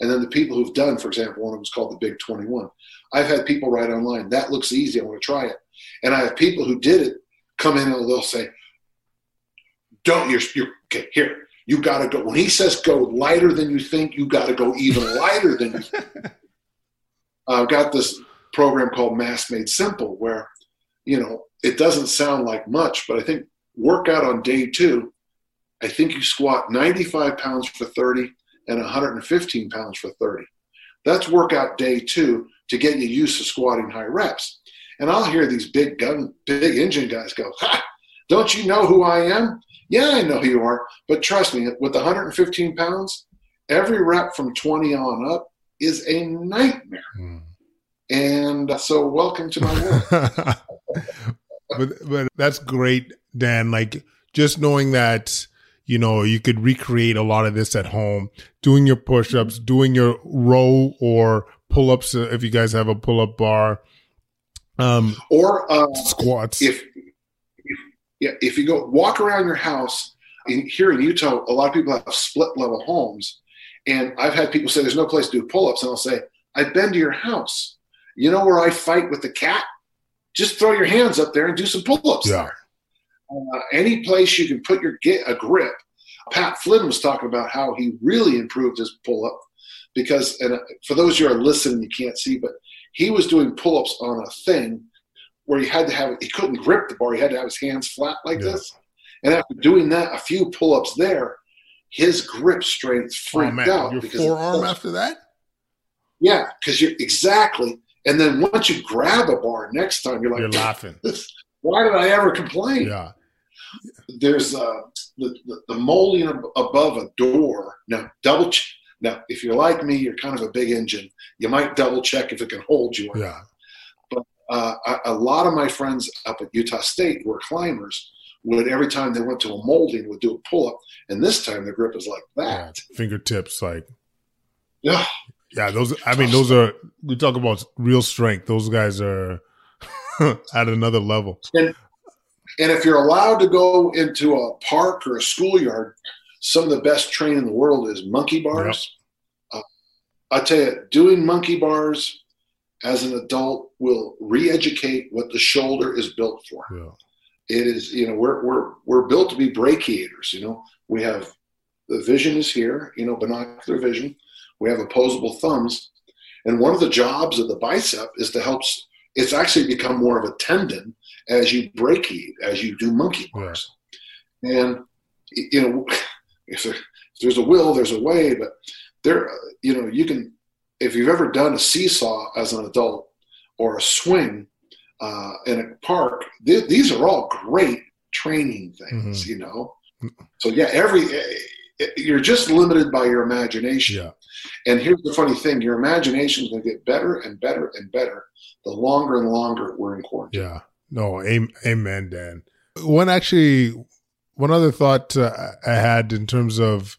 And then the people who've done, for example, one of them is called the Big 21. I've had people write online, that looks easy, I want to try it. And I have people who did it come in and they'll say, don't, you're, you're okay, here, you got to go. When he says go lighter than you think, you got to go even lighter than you think. I've got this program called Mass Made Simple where, you know, it doesn't sound like much, but I think workout on day two, I think you squat 95 pounds for 30 and 115 pounds for 30. That's workout day two to get you used to squatting high reps. And I'll hear these big gun, big engine guys go, ha, don't you know who I am? Yeah, I know who you are. But trust me, with 115 pounds, every rep from 20 on up is a nightmare. Hmm. And so welcome to my world. but but that's great, Dan. Like just knowing that you know, you could recreate a lot of this at home, doing your push ups, doing your row or pull ups uh, if you guys have a pull up bar. Um, or uh, squats. If, if, yeah, if you go walk around your house in, here in Utah, a lot of people have split level homes. And I've had people say there's no place to do pull ups. And I'll say, I've been to your house. You know where I fight with the cat? Just throw your hands up there and do some pull ups yeah. uh, any place you can put your get a grip. Pat Flynn was talking about how he really improved his pull up because, and uh, for those you are listening, you can't see, but he was doing pull ups on a thing where he had to have he couldn't grip the bar. He had to have his hands flat like yeah. this. And after doing that, a few pull ups there, his grip strength oh, freaked oh, out. Your forearm after that? Yeah, because you're exactly. And then once you grab a bar next time, you're like, you're laughing. Why did I ever complain? Yeah there's uh, the, the, the molding above a door. Now, double check. Now, if you're like me, you're kind of a big engine. You might double check if it can hold you. yeah. But uh, a, a lot of my friends up at Utah State who are climbers would every time they went to a molding would do a pull up, and this time the grip is like that. Yeah, fingertips, like yeah, yeah. Those, I mean, those are we talk about real strength. Those guys are at another level. And, and if you're allowed to go into a park or a schoolyard, some of the best training in the world is monkey bars. Yep. Uh, I tell you, doing monkey bars as an adult will re-educate what the shoulder is built for. Yeah. It is, you know, we're we're we're built to be brachiators. You know, we have the vision is here. You know, binocular vision. We have opposable thumbs, and one of the jobs of the bicep is to help. It's actually become more of a tendon as you brachiate, as you do monkey bars. Yeah. And you know, if, there, if, there's a will, there's a way. But there, you know, you can if you've ever done a seesaw as an adult or a swing uh, in a park, th- these are all great training things. Mm-hmm. You know, so yeah, every eh, you're just limited by your imagination. Yeah. And here's the funny thing: your imagination is going to get better and better and better the longer and longer we're in quarantine. Yeah. No, amen, Dan. One actually, one other thought uh, I had in terms of,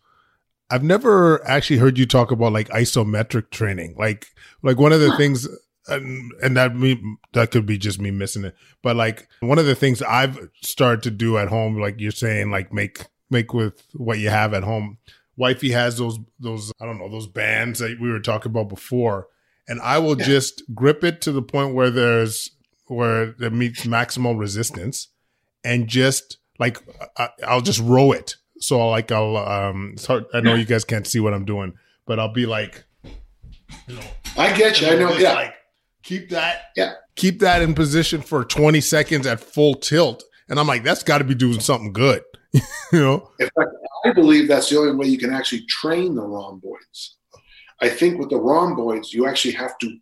I've never actually heard you talk about like isometric training. Like, like one of the things, and, and that me that could be just me missing it. But like one of the things I've started to do at home, like you're saying, like make make with what you have at home. Wifey has those those I don't know those bands that we were talking about before, and I will yeah. just grip it to the point where there's where it meets maximal resistance and just like I, will just row it. So like I'll um hard, I know you guys can't see what I'm doing, but I'll be like you know, I get you. I know yeah. Like keep that, yeah, keep that in position for 20 seconds at full tilt. And I'm like, that's got to be doing something good, you know. In fact, I believe that's the only way you can actually train the rhomboids. I think with the rhomboids, you actually have to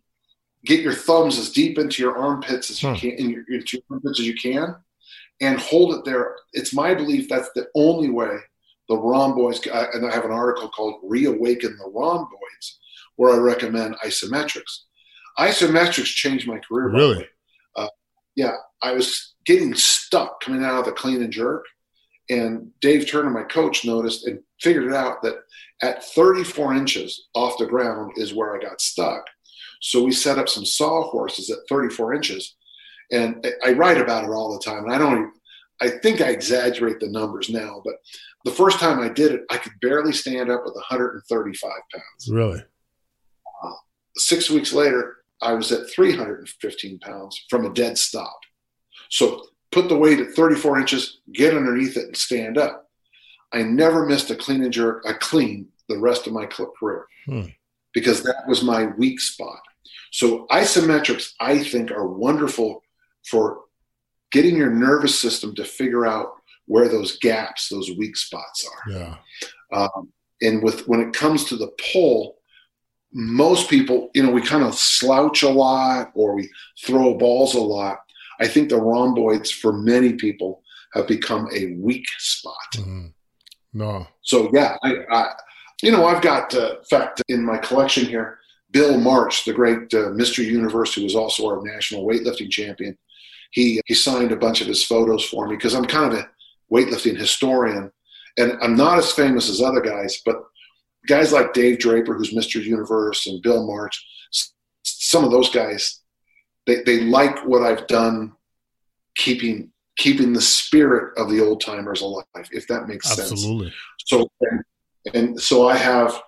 get your thumbs as deep into your armpits as you hmm. can, in your, into your armpits as you can, and hold it there. It's my belief that's the only way the rhomboids. And I have an article called "Reawaken the Rhomboids," where I recommend isometrics. Isometrics changed my career. Really? Uh, yeah, I was getting stuck coming out of the clean and jerk, and Dave Turner, my coach, noticed and figured it out that at 34 inches off the ground is where I got stuck. So we set up some sawhorses at 34 inches. And I write about it all the time. And I don't even, I think I exaggerate the numbers now, but the first time I did it, I could barely stand up with 135 pounds. Really? Uh, six weeks later, I was at 315 pounds from a dead stop. So put the weight at 34 inches, get underneath it, and stand up. I never missed a clean and jerk, a clean the rest of my clip career hmm. because that was my weak spot. So isometrics, I think, are wonderful for getting your nervous system to figure out where those gaps, those weak spots are. Yeah. Um, and with when it comes to the pull, most people, you know, we kind of slouch a lot or we throw balls a lot. I think the rhomboids for many people have become a weak spot. Mm-hmm. No. So yeah, I, I, you know, I've got, uh, in fact, in my collection here, Bill March, the great uh, Mr. Universe, who was also our national weightlifting champion. He he signed a bunch of his photos for me because I'm kind of a weightlifting historian, and I'm not as famous as other guys, but guys like Dave Draper, who's Mr. Universe, and Bill March, some of those guys, they, they like what I've done, keeping keeping the spirit of the old timers alive, if that makes Absolutely. sense. Absolutely. So and, and so I have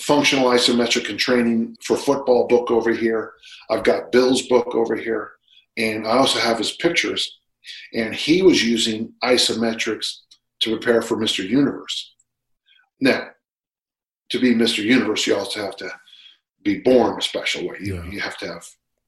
functional isometric and training for football book over here. I've got Bill's book over here, and I also have his pictures. And he was using isometrics to prepare for Mr. Universe. Now, to be Mr. Universe, you also have to be born a special way. You, yeah. you have to have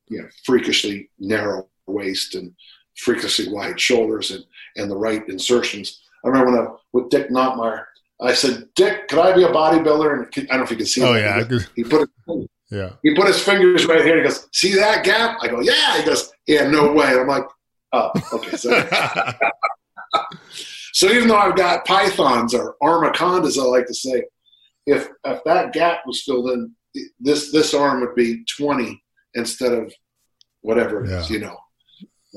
you know, freakishly narrow waist and freakishly wide shoulders and, and the right insertions. I remember when I, with Dick Notmeyer, I said, Dick, could I be a bodybuilder? And I don't know if you can see. Oh yeah, he, put it. Yeah. He put his fingers right here. He goes, "See that gap?" I go, "Yeah." He goes, "Yeah, no way." I'm like, "Oh, okay." So, so even though I've got pythons or armacondas, I like to say, if if that gap was filled in, this this arm would be 20 instead of whatever it yeah. is, you know.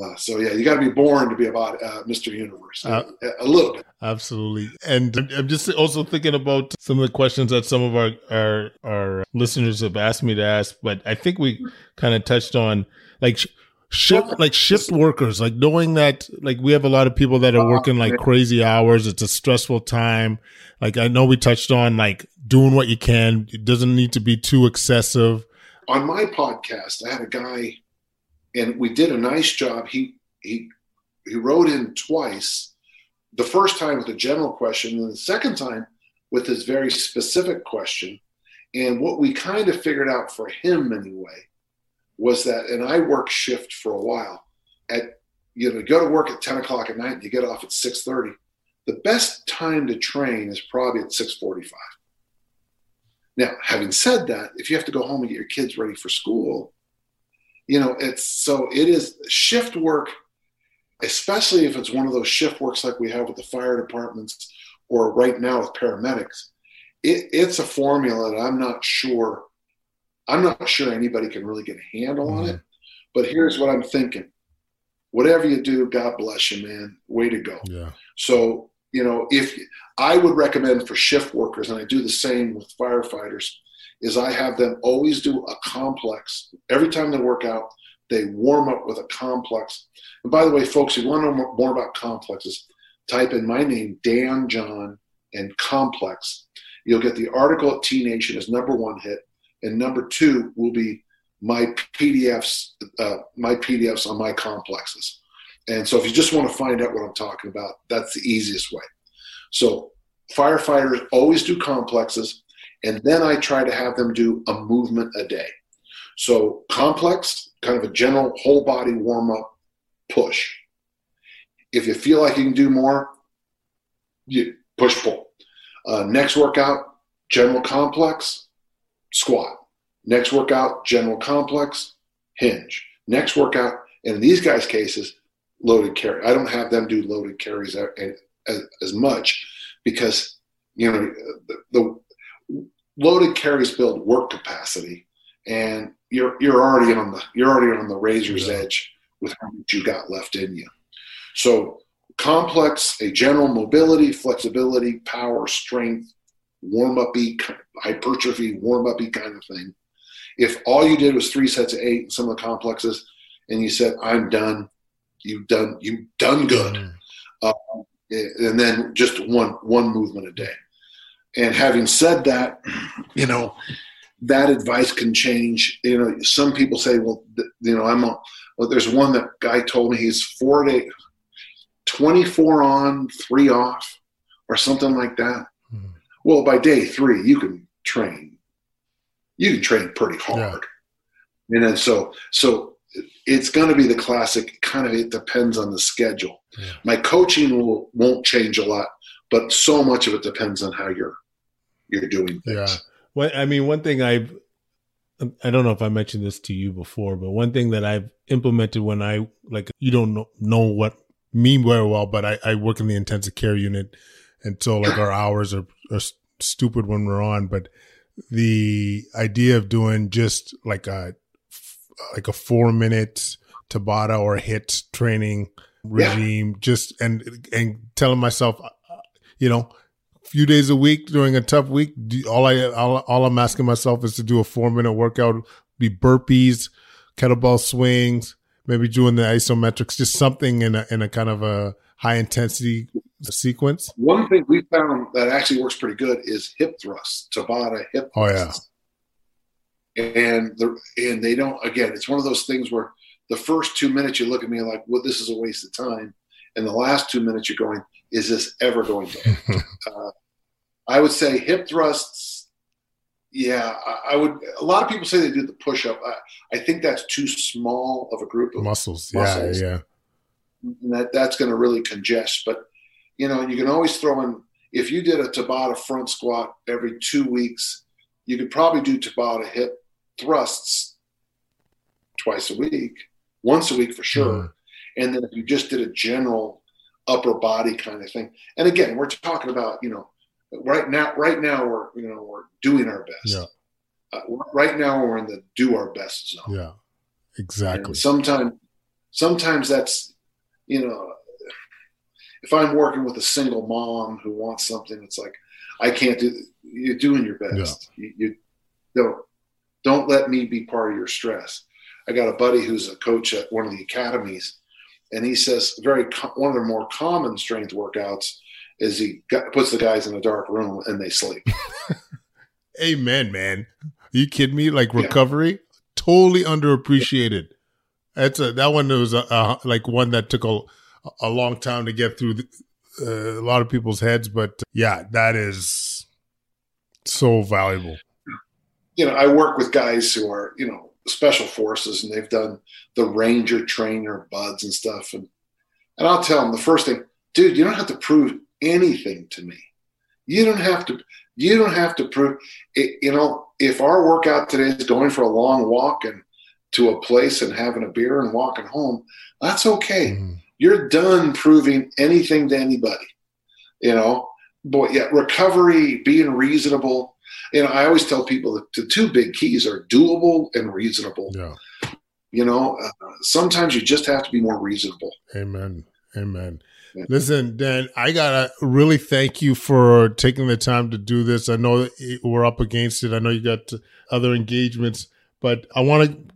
Uh, so yeah, you got to be born to be about uh, Mr. Universe uh, a little bit. Absolutely, and I'm just also thinking about some of the questions that some of our our our listeners have asked me to ask, but I think we kind of touched on like shift like shift workers, like knowing that like we have a lot of people that are uh-huh. working like crazy hours. It's a stressful time. Like I know we touched on like doing what you can. It doesn't need to be too excessive. On my podcast, I had a guy and we did a nice job. He he he wrote in twice. The first time with a general question, and the second time with his very specific question. And what we kind of figured out for him anyway was that, and I worked shift for a while. At you know, you go to work at ten o'clock at night, and you get off at six thirty. The best time to train is probably at six forty-five. Now, having said that, if you have to go home and get your kids ready for school, you know it's so it is shift work especially if it's one of those shift works like we have with the fire departments or right now with paramedics it, it's a formula that i'm not sure i'm not sure anybody can really get a handle on mm-hmm. it but here's what i'm thinking whatever you do god bless you man way to go yeah so you know if i would recommend for shift workers and i do the same with firefighters is I have them always do a complex. Every time they work out, they warm up with a complex. And by the way, folks, if you want to know more about complexes, type in my name, Dan John, and complex. You'll get the article at T Nation as number one hit, and number two will be my PDFs, uh, my PDFs on my complexes. And so, if you just want to find out what I'm talking about, that's the easiest way. So, firefighters always do complexes. And then I try to have them do a movement a day. So complex, kind of a general whole body warm up push. If you feel like you can do more, you push pull. Uh, next workout, general complex, squat. Next workout, general complex, hinge. Next workout, and in these guys' cases, loaded carry. I don't have them do loaded carries as, as much because you know the, the loaded carries build work capacity, and you're you're already on the you're already on the razor's yeah. edge with how much you got left in you. So complex, a general mobility, flexibility, power, strength, warm up hypertrophy, warm up kind of thing. If all you did was three sets of eight, some of the complexes, and you said, "I'm done," you've done you've done good, mm. uh, and then just one one movement a day. And having said that, you know that advice can change. You know, some people say, "Well, you know, I'm a." Well, there's one that guy told me he's four to 24 on, three off, or something like that. Well, by day three, you can train. You can train pretty hard. Yeah. And then so so it's going to be the classic kind of it depends on the schedule. Yeah. My coaching will won't change a lot, but so much of it depends on how you're you're doing things. Yeah. Well, I mean, one thing I've I don't know if I mentioned this to you before, but one thing that I've implemented when I like you don't know, know what me very well, but I, I work in the intensive care unit, and so like our hours are, are stupid when we're on. But the idea of doing just like a like a four minute Tabata or HIIT training regime, yeah. just and and telling myself, uh, uh, you know, a few days a week during a tough week. All I all, all I'm asking myself is to do a four minute workout, be burpees, kettlebell swings, maybe doing the isometrics, just something in a in a kind of a high intensity sequence. One thing we found that actually works pretty good is hip thrusts, Tabata hip. Oh yeah. And the and they don't again. It's one of those things where the first two minutes you look at me like, "Well, this is a waste of time," and the last two minutes you're going, is this ever going to uh, I would say hip thrusts. Yeah, I, I, would. A lot of people say they do the push up. I, I think that's too small of a group of muscles. muscles. Yeah, yeah. And that that's going to really congest. But you know, you can always throw in. If you did a Tabata front squat every two weeks, you could probably do Tabata hip thrusts twice a week, once a week for sure. Mm. And then if you just did a general upper body kind of thing. And again, we're talking about, you know, right now, right now we're, you know, we're doing our best. Yeah. Uh, right now we're in the do our best zone. Yeah, exactly. sometimes, sometimes that's, you know, if I'm working with a single mom who wants something, it's like, I can't do, you're doing your best. Yeah. You, you don't, don't let me be part of your stress. I got a buddy who's a coach at one of the academies and he says very one of the more common strength workouts is he puts the guys in a dark room and they sleep. Amen, man. Are you kidding me? Like recovery, yeah. totally underappreciated. That's a that one was a, a, like one that took a a long time to get through the, uh, a lot of people's heads, but yeah, that is so valuable. You know, I work with guys who are you know special forces and they've done the ranger trainer buds and stuff and and I'll tell them the first thing, dude, you don't have to prove anything to me. You don't have to you don't have to prove it, you know, if our workout today is going for a long walk and to a place and having a beer and walking home, that's okay. Mm. You're done proving anything to anybody. You know, boy, yeah, recovery, being reasonable, you know, I always tell people that the two big keys are doable and reasonable. Yeah. You know, uh, sometimes you just have to be more reasonable. Amen. Amen. Yeah. Listen, Dan, I gotta really thank you for taking the time to do this. I know we're up against it. I know you got other engagements, but I want to.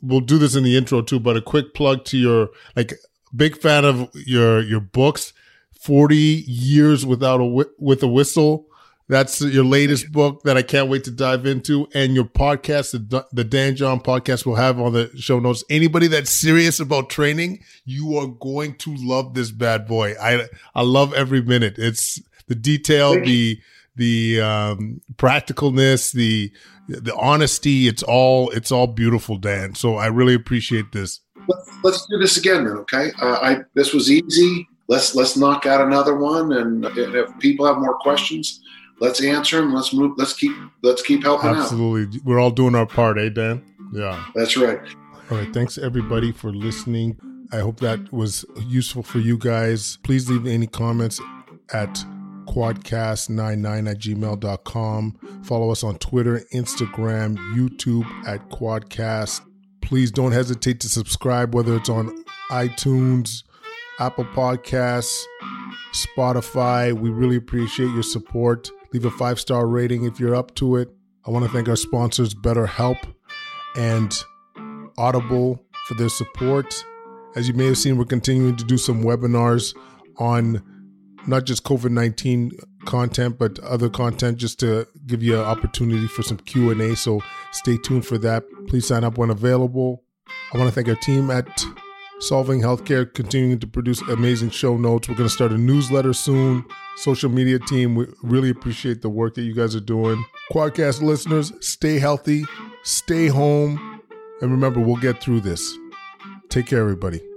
We'll do this in the intro too. But a quick plug to your like big fan of your your books. Forty years without a with a whistle that's your latest book that I can't wait to dive into, and your podcast, the, the Dan John podcast, will have on the show notes. Anybody that's serious about training, you are going to love this bad boy. I I love every minute. It's the detail, the the um, practicalness, the the honesty. It's all it's all beautiful, Dan. So I really appreciate this. Let's, let's do this again, then. Okay, uh, I this was easy. Let's let's knock out another one, and if people have more questions, let's answer them. Let's move. Let's keep let's keep helping Absolutely. out. Absolutely, we're all doing our part, eh, Dan? Yeah, that's right. All right. Thanks everybody for listening. I hope that was useful for you guys. Please leave any comments at kwadcast99 at gmail.com. Follow us on Twitter, Instagram, YouTube at Kwadcast. Please don't hesitate to subscribe, whether it's on iTunes, Apple Podcasts, Spotify. We really appreciate your support. Leave a five star rating if you're up to it. I want to thank our sponsors, BetterHelp and Audible, for their support. As you may have seen, we're continuing to do some webinars on not just COVID 19 content, but other content just to give you an opportunity for some Q&A. So stay tuned for that. Please sign up when available. I want to thank our team at Solving Healthcare, continuing to produce amazing show notes. We're going to start a newsletter soon. Social media team, we really appreciate the work that you guys are doing. Kwadcast listeners, stay healthy, stay home, and remember, we'll get through this. Take care, everybody.